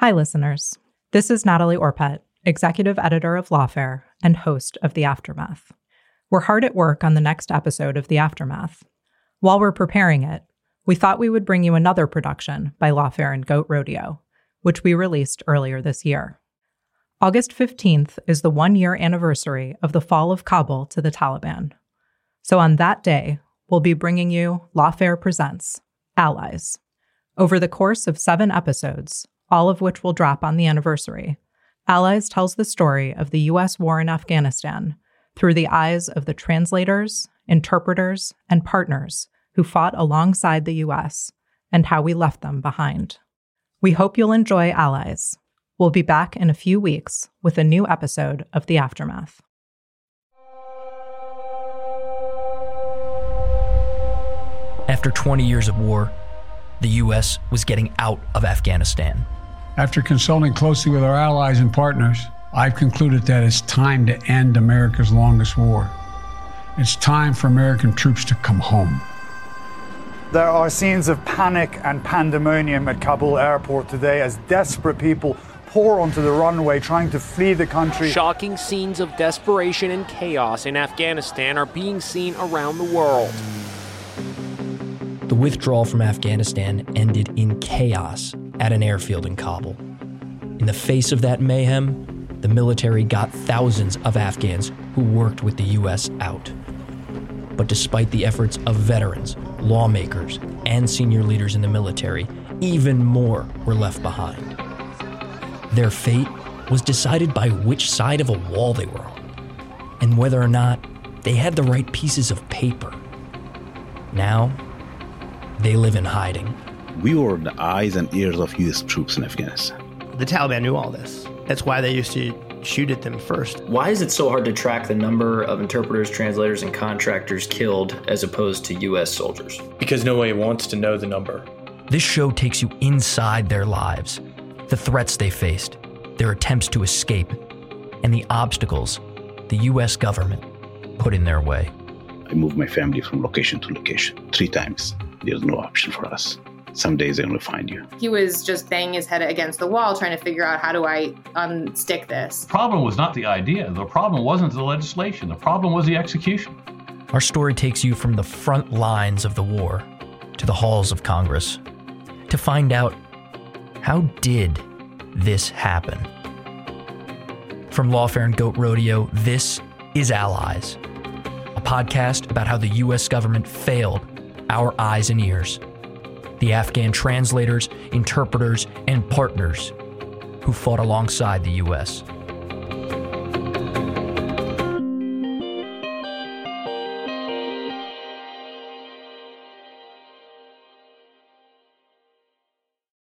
Hi, listeners. This is Natalie Orpett, executive editor of Lawfare and host of The Aftermath. We're hard at work on the next episode of The Aftermath. While we're preparing it, we thought we would bring you another production by Lawfare and Goat Rodeo, which we released earlier this year. August 15th is the one year anniversary of the fall of Kabul to the Taliban. So on that day, we'll be bringing you Lawfare Presents Allies. Over the course of seven episodes, all of which will drop on the anniversary, Allies tells the story of the U.S. war in Afghanistan through the eyes of the translators, interpreters, and partners who fought alongside the U.S. and how we left them behind. We hope you'll enjoy Allies We'll be back in a few weeks with a new episode of The Aftermath. After 20 years of war, the U.S. was getting out of Afghanistan. After consulting closely with our allies and partners, I've concluded that it's time to end America's longest war. It's time for American troops to come home. There are scenes of panic and pandemonium at Kabul airport today as desperate people pour onto the runway trying to flee the country. Shocking scenes of desperation and chaos in Afghanistan are being seen around the world. The withdrawal from Afghanistan ended in chaos at an airfield in Kabul. In the face of that mayhem, the military got thousands of Afghans who worked with the U.S. out. But despite the efforts of veterans, lawmakers, and senior leaders in the military, even more were left behind. Their fate was decided by which side of a wall they were on, and whether or not they had the right pieces of paper. Now, they live in hiding. We were the eyes and ears of U.S. troops in Afghanistan. The Taliban knew all this. That's why they used to shoot at them first. Why is it so hard to track the number of interpreters, translators, and contractors killed as opposed to U.S. soldiers? Because nobody wants to know the number. This show takes you inside their lives the threats they faced, their attempts to escape, and the obstacles the U.S. government put in their way. I moved my family from location to location three times. There's no option for us. Some days they only find you. He was just banging his head against the wall trying to figure out how do I unstick this. The problem was not the idea. The problem wasn't the legislation. The problem was the execution. Our story takes you from the front lines of the war to the halls of Congress to find out how did this happen? From Lawfare and Goat Rodeo, this is Allies, a podcast about how the U.S. government failed our eyes and ears, the Afghan translators, interpreters, and partners who fought alongside the U.S.